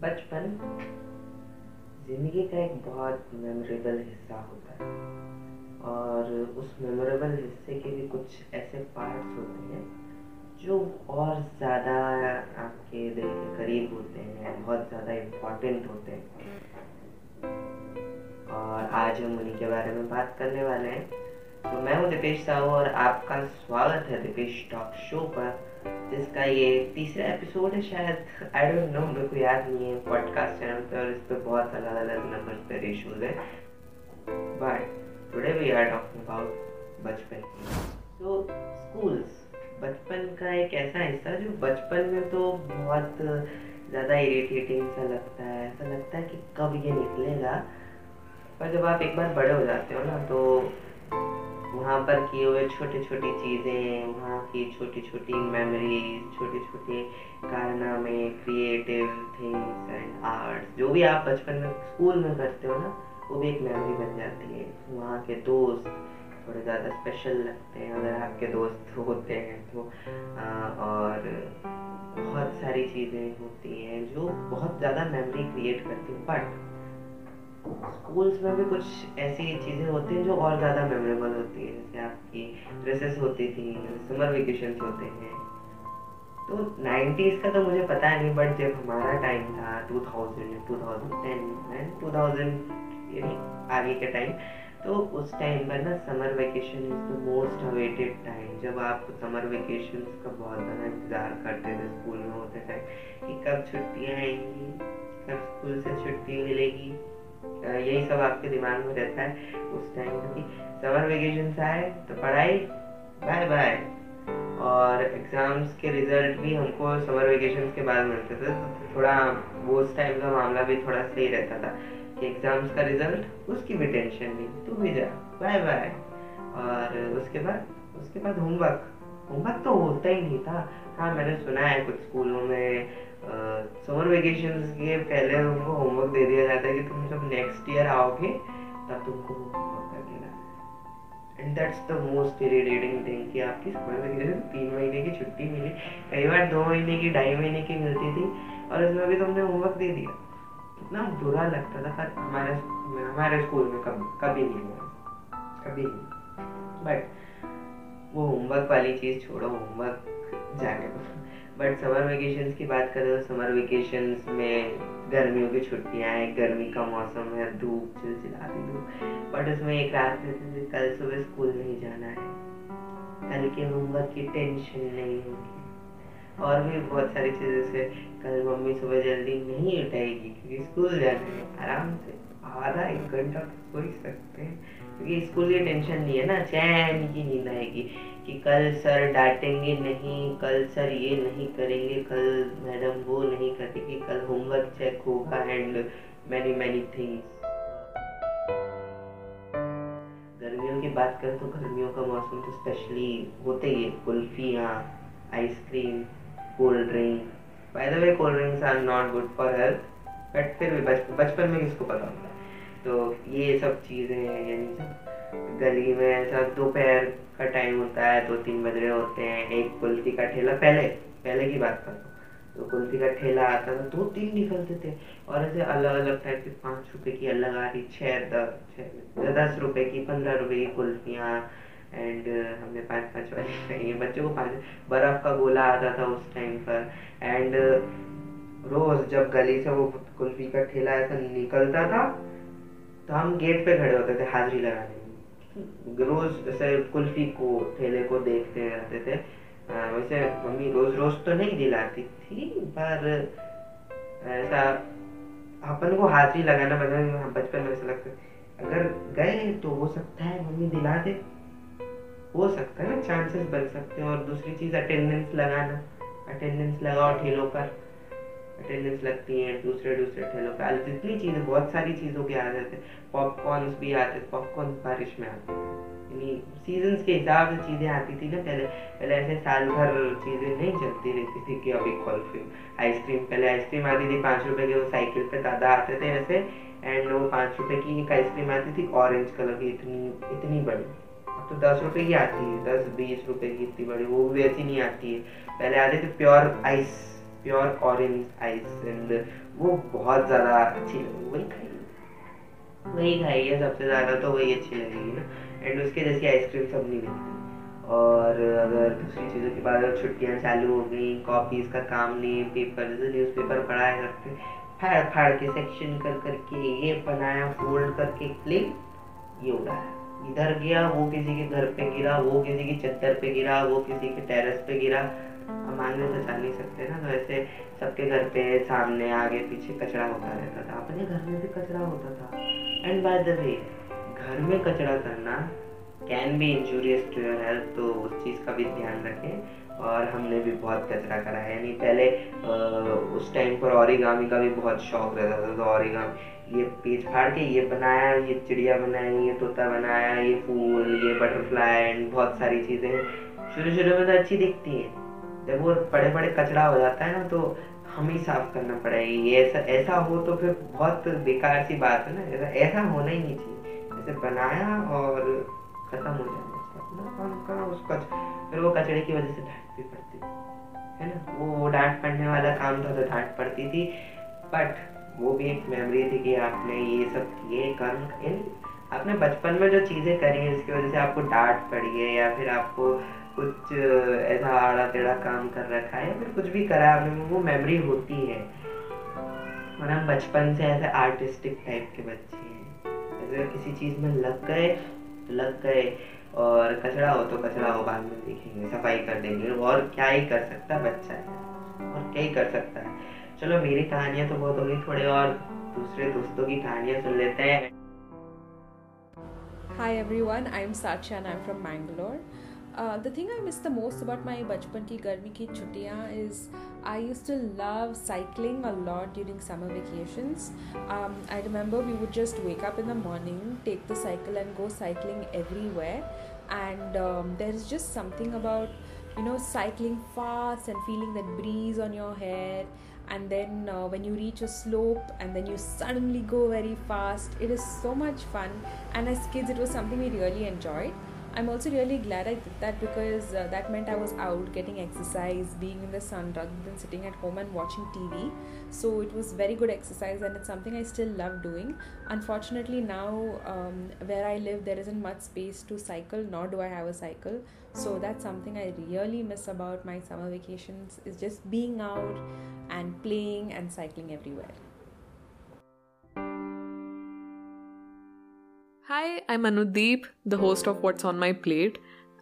बचपन ज़िंदगी का एक बहुत मेमोरेबल हिस्सा होता है। और उस मेमोरेबल हिस्से के भी कुछ ऐसे पार्ट्स होते हैं जो और ज़्यादा आपके दिल के करीब होते हैं, बहुत ज़्यादा इम्पोर्टेंट होते हैं। और आज हम उन्हीं के बारे में बात करने वाले हैं। तो मैं हूँ दीपेश साहू और आपका स्वागत है दीपेश टॉक शो पर। जिसका ये तीसरा एपिसोड है शायद। आई डोंट नो मेरे को याद नहीं है पॉडकास्ट चैनल पे और इस पे बहुत अलग अलग नंबर पे रेशोज है। But today we are talking about बचपन तो स्कूल्स बचपन का एक ऐसा हिस्सा जो बचपन में तो बहुत ज़्यादा इरिटेटिंग सा लगता है। ऐसा लगता है कि कब ये निकलेगा। पर जब आप एक बार बड़े हो जाते हो ना तो वहाँ पर किए हुए छोटी छोटी चीज़ें वहाँ की छोटी छोटी मेमोरीज छोटे छोटे कारनामे क्रिएटिव थिंग्स एंड आर्ट्स जो भी आप बचपन में स्कूल में करते हो ना वो भी एक मेमोरी बन जाती है। वहाँ के दोस्त थोड़े ज़्यादा स्पेशल लगते हैं अगर आपके दोस्त होते हैं तो। आ, और बहुत सारी चीज़ें होती हैं जो बहुत ज़्यादा मेमोरी क्रिएट करती हैं। बट स्कूल्स में भी कुछ ऐसी चीज़ें होती हैं जो और ज़्यादा मेमोरेबल होती है, जैसे आपकी ड्रेसेस होती थी समर वेकेशन होते हैं। तो नाइन्टीज़ का तो मुझे पता नहीं बट जब हमारा टाइम था 2000 2010 एंड 2000 यानी आगे के टाइम तो उस टाइम पर ना summer vacation is the most awaited time जब आप समर वेकेशन का बहुत ज़्यादा इंतज़ार करते थे स्कूल में होते टाइम कि कब छुट्टियाँ आएँगी, कब स्कूल से छुट्टी मिलेगी यही सब आपके दिमाग में रहता है उस टाइम क्योंकि समर वेकेशन आए तो पढ़ाई बाय बाय और एग्ज़ाम्स के रिज़ल्ट भी हमको समर वेकेशन के बाद मिलते थे तो थोड़ा वो उस टाइम का मामला भी थोड़ा सही रहता था कि एग्ज़ाम्स का रिज़ल्ट उसकी भी टेंशन नहीं, तू भी जा बाय बाय और उसके बाद उसके बाद होमवर्क होमवर्क तो होता ही नहीं था। हाँ मैंने सुना है कुछ स्कूलों में समर वेकेशन के पहले उनको होमवर्क दे दिया जाता है कि तुम जब नेक्स्ट ईयर आओगे, तब तुमको होमवर्क कर देना and that's the most irritating thing कि आपकी समर वेकेशन तीन महीने की छुट्टी मिली, कई बार दो महीने की, ढाई महीने की मिलती थी, और इसमें भी तुमने होमवर्क दे दिया। इतना बुरा लगता था, पर हमारे हमारे स्कूल में कभी कभी नहीं हुआ। कभी नहीं। बट वो होमवर्क वाली चीज़ छोड़ो होमवर्क जाने को बट समर वेकेशंस की बात करें तो समर वेकेशंस में गर्मियों की छुट्टियाँ हैं, गर्मी का मौसम है, धूप, चिलचिलाती धूप। बट उसमें एक रात रहती थी कल सुबह स्कूल नहीं जाना है। कल के होमवर्क की टेंशन नहीं होगी। और भी बहुत सारी चीज़ें से कल मम्मी सुबह जल्दी नहीं उठाएगी क्योंकि स्कूल जाना है आराम से आधा एक घंटा तो सो ही सकते हैं। क्योंकि स्कूल की टेंशन नहीं है ना चैन की नींद आएगी कि कल सर डांटेंगे नहीं, कल सर ये नहीं करेंगे, कल मैडम वो नहीं करेंगे, कल होमवर्क चेक होगा एंड मैनी मैनी थिंग्स गर्मियों की बात करें तो गर्मियों का मौसम तो स्पेशली होते ही कुल्फियाँ ice cream cold drink by the way cold drinks are not good for health but फिर भी बचपन में किसको पता होता है? तो ये सब चीज़ें हैं, यानी गली में ऐसा दोपहर का टाइम होता है, दो तीन बज रहे होते हैं, एक कुल्फी का ठेला, पहले पहले की बात करता हूँ तो कुल्फी का ठेला आता था, दो तीन निकलते थे, और ऐसे अलग अलग टाइप के पाँच रुपए की अलग आ रही छः दस छः दस रुपए की, पंद्रह रुपए की कुल्फियाँ एंड हमने पाँच पाँच वाली खाई बच्चों को पाँच, बर्फ़ का गोला आता था उस टाइम पर एंड रोज़ जब गली से वो कुल्फी का ठेला ऐसा निकलता था तो हम गेट पे खड़े होते थे हाजिरी लगाने रोज जैसे कुल्फी को, ठेले को देखते रहते थे। वैसे मम्मी रोज रोज तो नहीं दिलाती थी, पर ऐसा अपन को हाजिरी लगाना मतलब बचपन में ऐसा लगता अगर गए तो हो सकता है मम्मी दिला दे। हो सकता है ना चांसेस बन सकते हैं। और दूसरी चीज़ अटेंडेंस लगाना। अटेंडेंस लगाओ ठेलों पर। अटेंडेंस लगती हैं, दूसरे दूसरे ठेलों पे जितनी चीज़ें, बहुत सारी चीज़ों के आ जाते पॉपकॉर्न भी आते पॉपकॉर्न बारिश में आते यानी सीजन्स के हिसाब से चीज़ें आती थी ना, पहले पहले ऐसे साल भर चीज़ें नहीं चलती रहती थी कि अभी कॉल्फी आइसक्रीम पहले आइसक्रीम आती थी पाँच रुपए के, वो साइकिल पे दादा आते थे ऐसे एंड वो पाँच रुपए की एक आइसक्रीम आती थी ऑरेंज कलर की इतनी इतनी बड़ी। अब तो दस रुपए की आती है, दस, बीस रुपए की इतनी बड़ी, वो भी ऐसी नहीं आती है। पहले आते थे pure ice pure orange ice and वो बहुत ज़्यादा अच्छी वही खाई वही खाई है सबसे ज़्यादा तो वही अच्छी लगेगी ना। एंड उसके जैसी आइसक्रीम सब नहीं मिलती। और अगर दूसरी चीज़ों की बात अगर छुट्टियाँ चालू हो गई कॉपीज़ का काम नहीं पेपर जैसे न्यूज़ पेपर पढ़ाया करते, फाड़ फाड़ के सेक्शन कर, करके ये बनाया फोल्ड करके क्लिक ये उड़ाया इधर गया, वो किसी के घर पे गिरा, वो किसी की चद्दर पे गिरा, वो किसी के टेरेस पे गिरा। मांगने तो चल नहीं सकते ना तो ऐसे सबके घर पे सामने आगे पीछे कचरा होता रहता था। अपने घर में भी कचरा होता था। एंड बाय द वे घर में कचरा करना can be injurious to your health तो उस चीज़ का भी ध्यान रखें। और हमने भी बहुत कचरा करा है। यानी पहले आ, उस टाइम पर औरिगामी का भी बहुत शौक रहता था तो औरिगामी ये पेज फाड़ के ये बनाया ये चिड़िया बनाई ये तोता बनाया ये फूल ये बटरफ्लाई एंड बहुत सारी चीज़ें। शुरू शुरू में तो अच्छी दिखती हैं। जब वो बड़े बड़े कचरा हो जाता है ना तो हम ही साफ़ करना पड़ेगा। ये ऐसा ऐसा हो तो फिर बहुत बेकार सी बात है ना। ऐसा ऐसा होना ही नहीं चाहिए। ऐसे बनाया और खत्म हो जाना उसका। फिर वो कचड़े की वजह से डांट भी पड़ती है ना? वो डांट पड़ने वाला काम था तो डांट पड़ती थी। बट वो भी एक मेमोरी थी कि आपने ये सब किए, कर्म आपने बचपन में जो चीज़ें करी हैं, जिसकी वजह से आपको डांट पड़ी है या फिर आपको कुछ ऐसा आड़ा टेढ़ा काम कर रखा है फिर कुछ भी करा है वो मेमोरी होती है। और हम बचपन से ऐसे आर्टिस्टिक टाइप के बच्चे हैं। ऐसे किसी चीज़ में लग गए लग गए। और कचरा हो तो कचरा हो बाद में देखेंगे सफ़ाई कर देंगे। और क्या ही कर सकता बच्चा है? और क्या ही कर सकता है? चलो मेरी कहानियाँ तो बहुत होगी थोड़े और दूसरे दोस्तों की कहानियाँ सुन लेते हैं। Hi everyone, I'm Sachi and I'm from Mangalore. Uh, the thing I miss the most about my bachpan ki garmi is I used to love cycling a lot during summer vacations. Um, I remember we would just wake up in the morning, take the cycle, and go cycling everywhere. And um, there is just something about you know cycling fast and feeling that breeze on your hair and then uh, when you reach a slope and then you suddenly go very fast it is so much fun and as kids it was something we really enjoyed I'm also really glad I did that because uh, that meant I was out getting exercise, being in the sun rather than sitting at home and watching TV. So it was very good exercise and it's something I still love doing. Unfortunately, now um, where I live, there isn't much space to cycle, nor do I have a cycle. So that's something I really miss about my summer vacations is just being out and playing and cycling everywhere. Hi, I'm Anudeep, the host of What's on My Plate,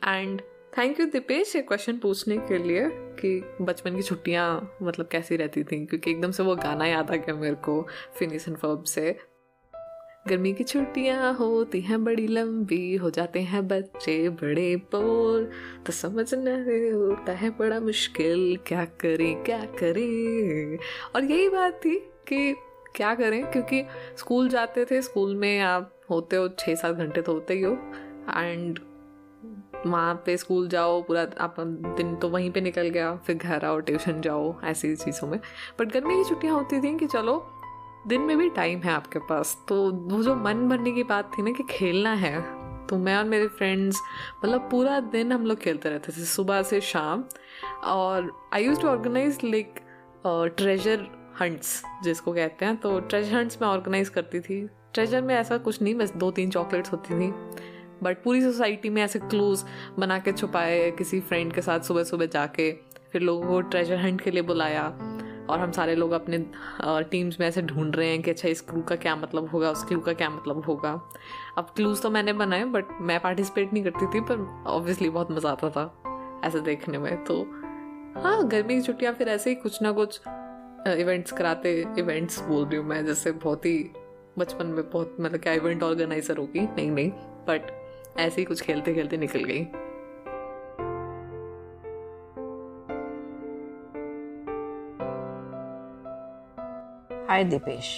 and thank you Dipesh ये question पूछने के लिए कि बचपन की छुट्टियाँ मतलब कैसी रहती थी? क्योंकि एकदम से वो गाना याद आ गया मेरे को फिनिस एंड फर्ब से। गर्मी की छुट्टियाँ होती हैं बड़ी लंबी हो जाते हैं बच्चे बड़े बोर। तो समझना होता है बड़ा मुश्किल क्या करें क्या करें? और यही बात थी कि क्या करें क्योंकि स्कूल जाते थे स्कूल में आप होते हो छः सात घंटे तो होते ही हो। एंड वहाँ पे स्कूल जाओ, पूरा आप दिन तो वहीं पे निकल गया, फिर घर आओ ट्यूशन जाओ, ऐसी चीज़ों में। बट गर्मी की छुट्टियाँ होती थी कि चलो, दिन में भी टाइम है आपके पास। तो वो जो मन भरने की बात थी ना कि खेलना है तो मैं और मेरे फ्रेंड्स मतलब पूरा दिन हम लोग खेलते रहते थे, सुबह से शाम। और I use to organise like treasure hunts जिसको कहते हैं तो ट्रेजर हंट्स मैं ऑर्गेनाइज करती थी। ट्रेजर में ऐसा कुछ नहीं, बस दो तीन चॉकलेट्स होती थी। बट पूरी सोसाइटी में ऐसे क्लूज बना के छुपाए किसी फ्रेंड के साथ सुबह सुबह जाके। फिर लोगों को ट्रेजर हंट के लिए बुलाया और हम सारे लोग अपने टीम्स में ऐसे ढूंढ रहे हैं कि अच्छा इस क्लू का क्या मतलब होगा, उस क्लू का क्या मतलब होगा। अब क्लूज तो मैंने बनाए बट मैं पार्टिसिपेट नहीं करती थी, पर ऑब्वियसली बहुत मज़ा आता था ऐसे देखने में। तो हाँ गर्मी की छुट्टियाँ फिर ऐसे ही कुछ ना कुछ इवेंट्स कराते इवेंट्स बोल रही हूँ मैं, जैसे बहुत ही बचपन में बहुत मतलब क्या इवेंट ऑर्गेनाइजर होगी? नहीं नहीं बट ऐसे ही कुछ खेलते खेलते निकल गई। हाय दीपेश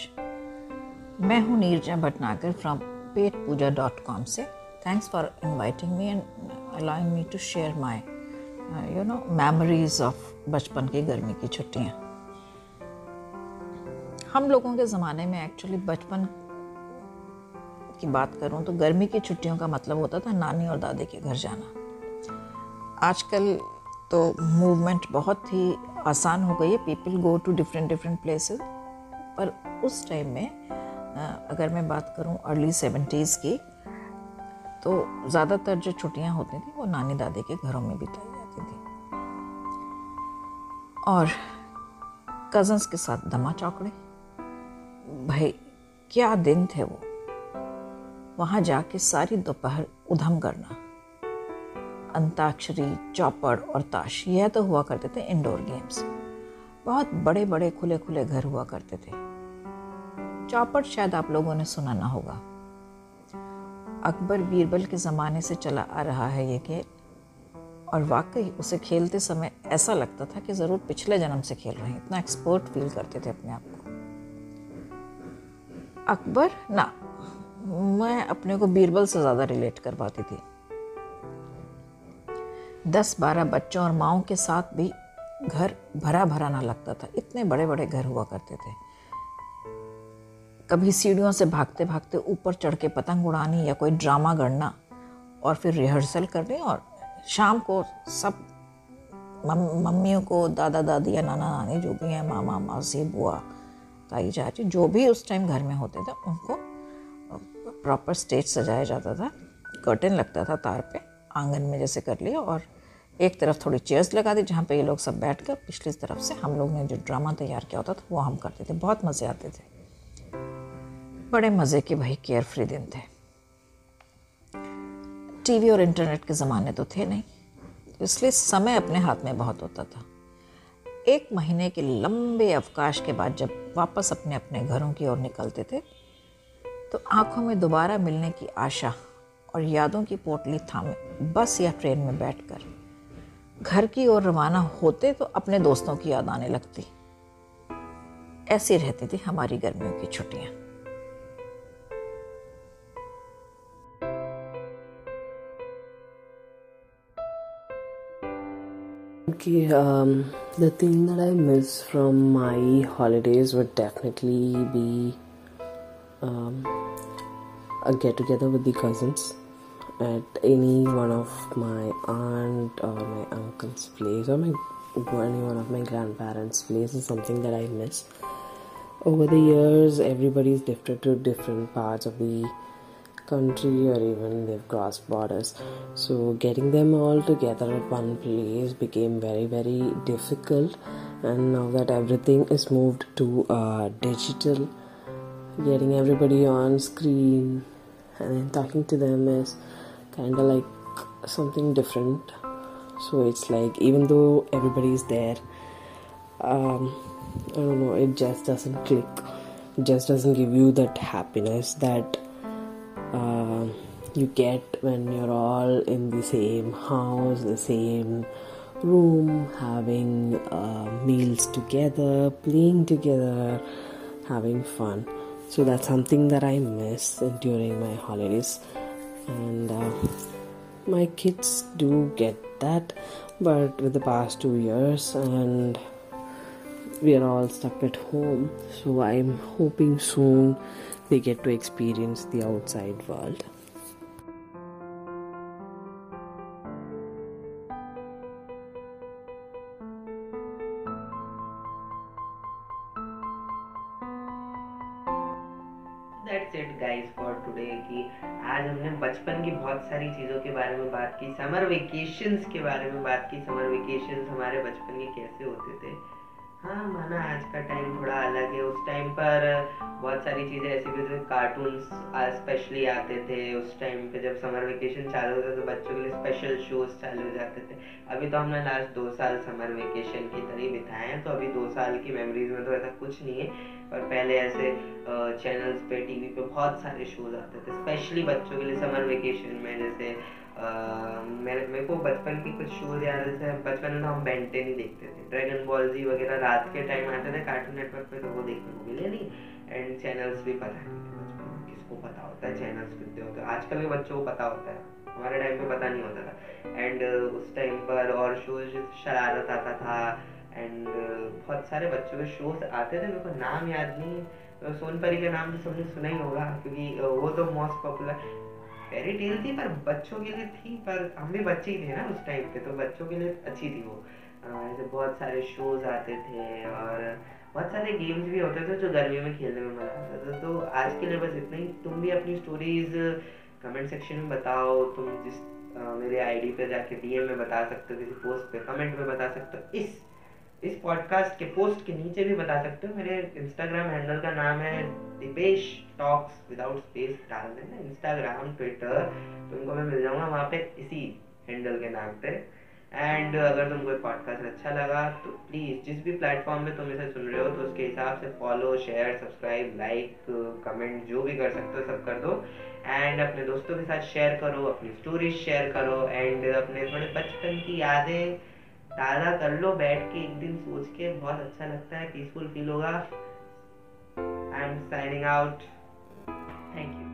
मैं हूँ Neerja Bhatnagar from Pet Pooja dot com से thanks for inviting me and allowing me to share my you know memories of बचपन की गर्मी की छुट्टियाँ। हम लोगों के ज़माने में एक्चुअली बचपन की बात करूँ तो गर्मी की छुट्टियों का मतलब होता था नानी और दादी के घर जाना। आजकल तो मूवमेंट बहुत ही आसान हो गई है। People go to different different places पर उस टाइम में अगर मैं बात करूँ अर्ली सेवेंटीज़ की तो ज़्यादातर जो छुट्टियाँ होती थी वो नानी दादी के घरों में बिताई जाती थी। और कज़न्स के साथ दमा चौकड़े। भाई, क्या दिन थे वो? वहाँ जाके सारी दोपहर उधम करना। अंताक्षरी, चौपड़ और ताश, यह तो हुआ करते थे इंडोर गेम्स बहुत बड़े बड़े खुले खुले घर हुआ करते थे। चौपड़ शायद आप लोगों ने सुना ना होगा। अकबर बीरबल के ज़माने से चला आ रहा है ये खेल, और वाकई उसे खेलते समय ऐसा लगता था कि ज़रूर पिछले जन्म से खेल रहे हैं। इतना एक्सपर्ट फील करते थे अपने आप को। अकबर, ना। मैं अपने को बीरबल से ज़्यादा रिलेट कर पाती थी। दस बारह बच्चों और माओ के साथ भी घर भरा भरा ना लगता था। इतने बड़े बड़े घर हुआ करते थे। कभी सीढ़ियों से भागते भागते ऊपर चढ़ के पतंग उड़ानी या कोई ड्रामा गढ़ना और फिर रिहर्सल करनी और शाम को सब मम्मियों को दादा दादी या नाना नानी जो भी हैं, मामा, मासी, बुआ ताई चाची जो भी उस टाइम घर में होते थे, उनको प्रॉपर स्टेज सजाया जाता था। कर्टन लगता था तार पे, आँगन में जैसे कर लिया और एक तरफ़ थोड़ी चेयर्स लगा दी जहाँ पे ये लोग सब बैठ कर पिछली तरफ़ से हम लोग ने जो ड्रामा तैयार किया होता था, वो हम करते थे। बहुत मज़े आते थे। बड़े मज़े के भाई केयर फ्री दिन थे। टीवी और इंटरनेट के ज़माने तो थे नहीं, इसलिए समय अपने हाथ में बहुत होता था। एक महीने के लंबे अवकाश के बाद जब वापस अपने अपने घरों की ओर निकलते थे तो आँखों में दोबारा मिलने की आशा और यादों की पोटली थामे। बस या ट्रेन में बैठकर घर की ओर रवाना होते तो अपने दोस्तों की याद आने लगती। ऐसी रहती थी हमारी गर्मियों की छुट्टियाँ। Okay, um, the thing that I miss from my holidays would definitely be um, a get together with the cousins at any one of my aunt or my uncle's place or my any one of my grandparents' place is something that I miss. Over the years, everybody's drifted to different parts of the country or even they've crossed borders. So getting them all together at one place became very very difficult. And now that everything is moved to uh, digital, getting everybody on screen and then talking to them is kind of like something different so it's like even though everybody is there um, i don't know it just doesn't click it just doesn't give you that happiness that uh, you get when you're all in the same house the same room having uh, meals together playing together having fun. So that's something that i miss during my holidays. And uh, my kids do get that but with the past two years and we are all stuck at home. So i'm hoping soon they get to experience the outside world. That's it guys for today कि। आज हमने बचपन की बहुत सारी चीज़ों के बारे में बात की समर वेकेशंस के बारे में बात की। समर वेकेशंस हमारे बचपन के कैसे होते थे? हाँ माना आज का टाइम थोड़ा अलग है। उस टाइम पर बहुत सारी चीज़ें ऐसी भी थी कार्टून स्पेशली आते थे। उस टाइम पे जब समर वेकेशन चालू होता तो बच्चों के लिए स्पेशल शोज़ चालू हो जाते थे। अभी तो हमने लास्ट दो साल समर वेकेशन की तरह बिताए हैं तो अभी दो साल की मेमोरीज में तो ऐसा कुछ नहीं है। पर पहले ऐसे चैनल्स पे टीवी पे बहुत सारे शोज़ आते थे स्पेशली बच्चों के लिए समर वेकेशन में, जैसे मेरे मेरे को बचपन की कुछ शोज़ याद है, जैसे बचपन में तो हम बेंटे नहीं देखते थे। ड्रैगन बॉल जी वगैरह रात के टाइम आते थे कार्टून नेटवर्क पे तो वो देखने को मिले नहीं। एंड चैनल्स भी पता नहीं थे बचपन में, किसको पता होता है चैनल्स कितने होते हैं। आजकल के बच्चों को पता होता है, हमारे टाइम पे पता नहीं होता था। एंड उस टाइम पर और शोज़ शरारत आता था एंड बहुत सारे बच्चों के शोज़ आते थे, मेरे को नाम याद नहीं। सोनपरी का नाम तो सबने सुना ही होगा, क्योंकि वो तो मोस्ट पॉपुलर फेरी टेल थी पर बच्चों के लिए थी पर हम भी बच्चे ही थे ना उस टाइम पे तो बच्चों के लिए अच्छी थी वो। ऐसे बहुत सारे शोज़ आते थे और बहुत सारे गेम्स भी होते थे जो गर्मियों में खेलने में मज़ा आता था। तो आज के लिए बस इतना ही। तुम भी अपनी स्टोरीज कमेंट सेक्शन में बताओ। तुम जिस आ, मेरे आईडी पे जाके डीएम में बता सकते हो किसी पोस्ट पे कमेंट में बता सकते हो। इस इस पॉडकास्ट के पोस्ट के नीचे भी बता सकते हो, मेरे इंस्टाग्राम हैंडल का नाम है दीपेश टॉक्स विदाउट स्पेस डाल देना इंस्टाग्राम ट्विटर तुमको मैं मिल जाऊँगा वहाँ पे इसी हैंडल के नाम पे। एंड अगर तुमको पॉडकास्ट अच्छा लगा तो प्लीज़ जिस भी प्लेटफॉर्म में तुम इसे सुन रहे हो तो उसके हिसाब से follow share subscribe like comment जो भी कर सकते हो, सब कर दो। एंड अपने दोस्तों के साथ शेयर करो, अपनी स्टोरीज शेयर करो एंड अपने थोड़े बचपन की यादें ताज़ा कर लो, बैठ के एक दिन सोच के बहुत अच्छा लगता है पीसफुल फील होगा। I am signing out thank you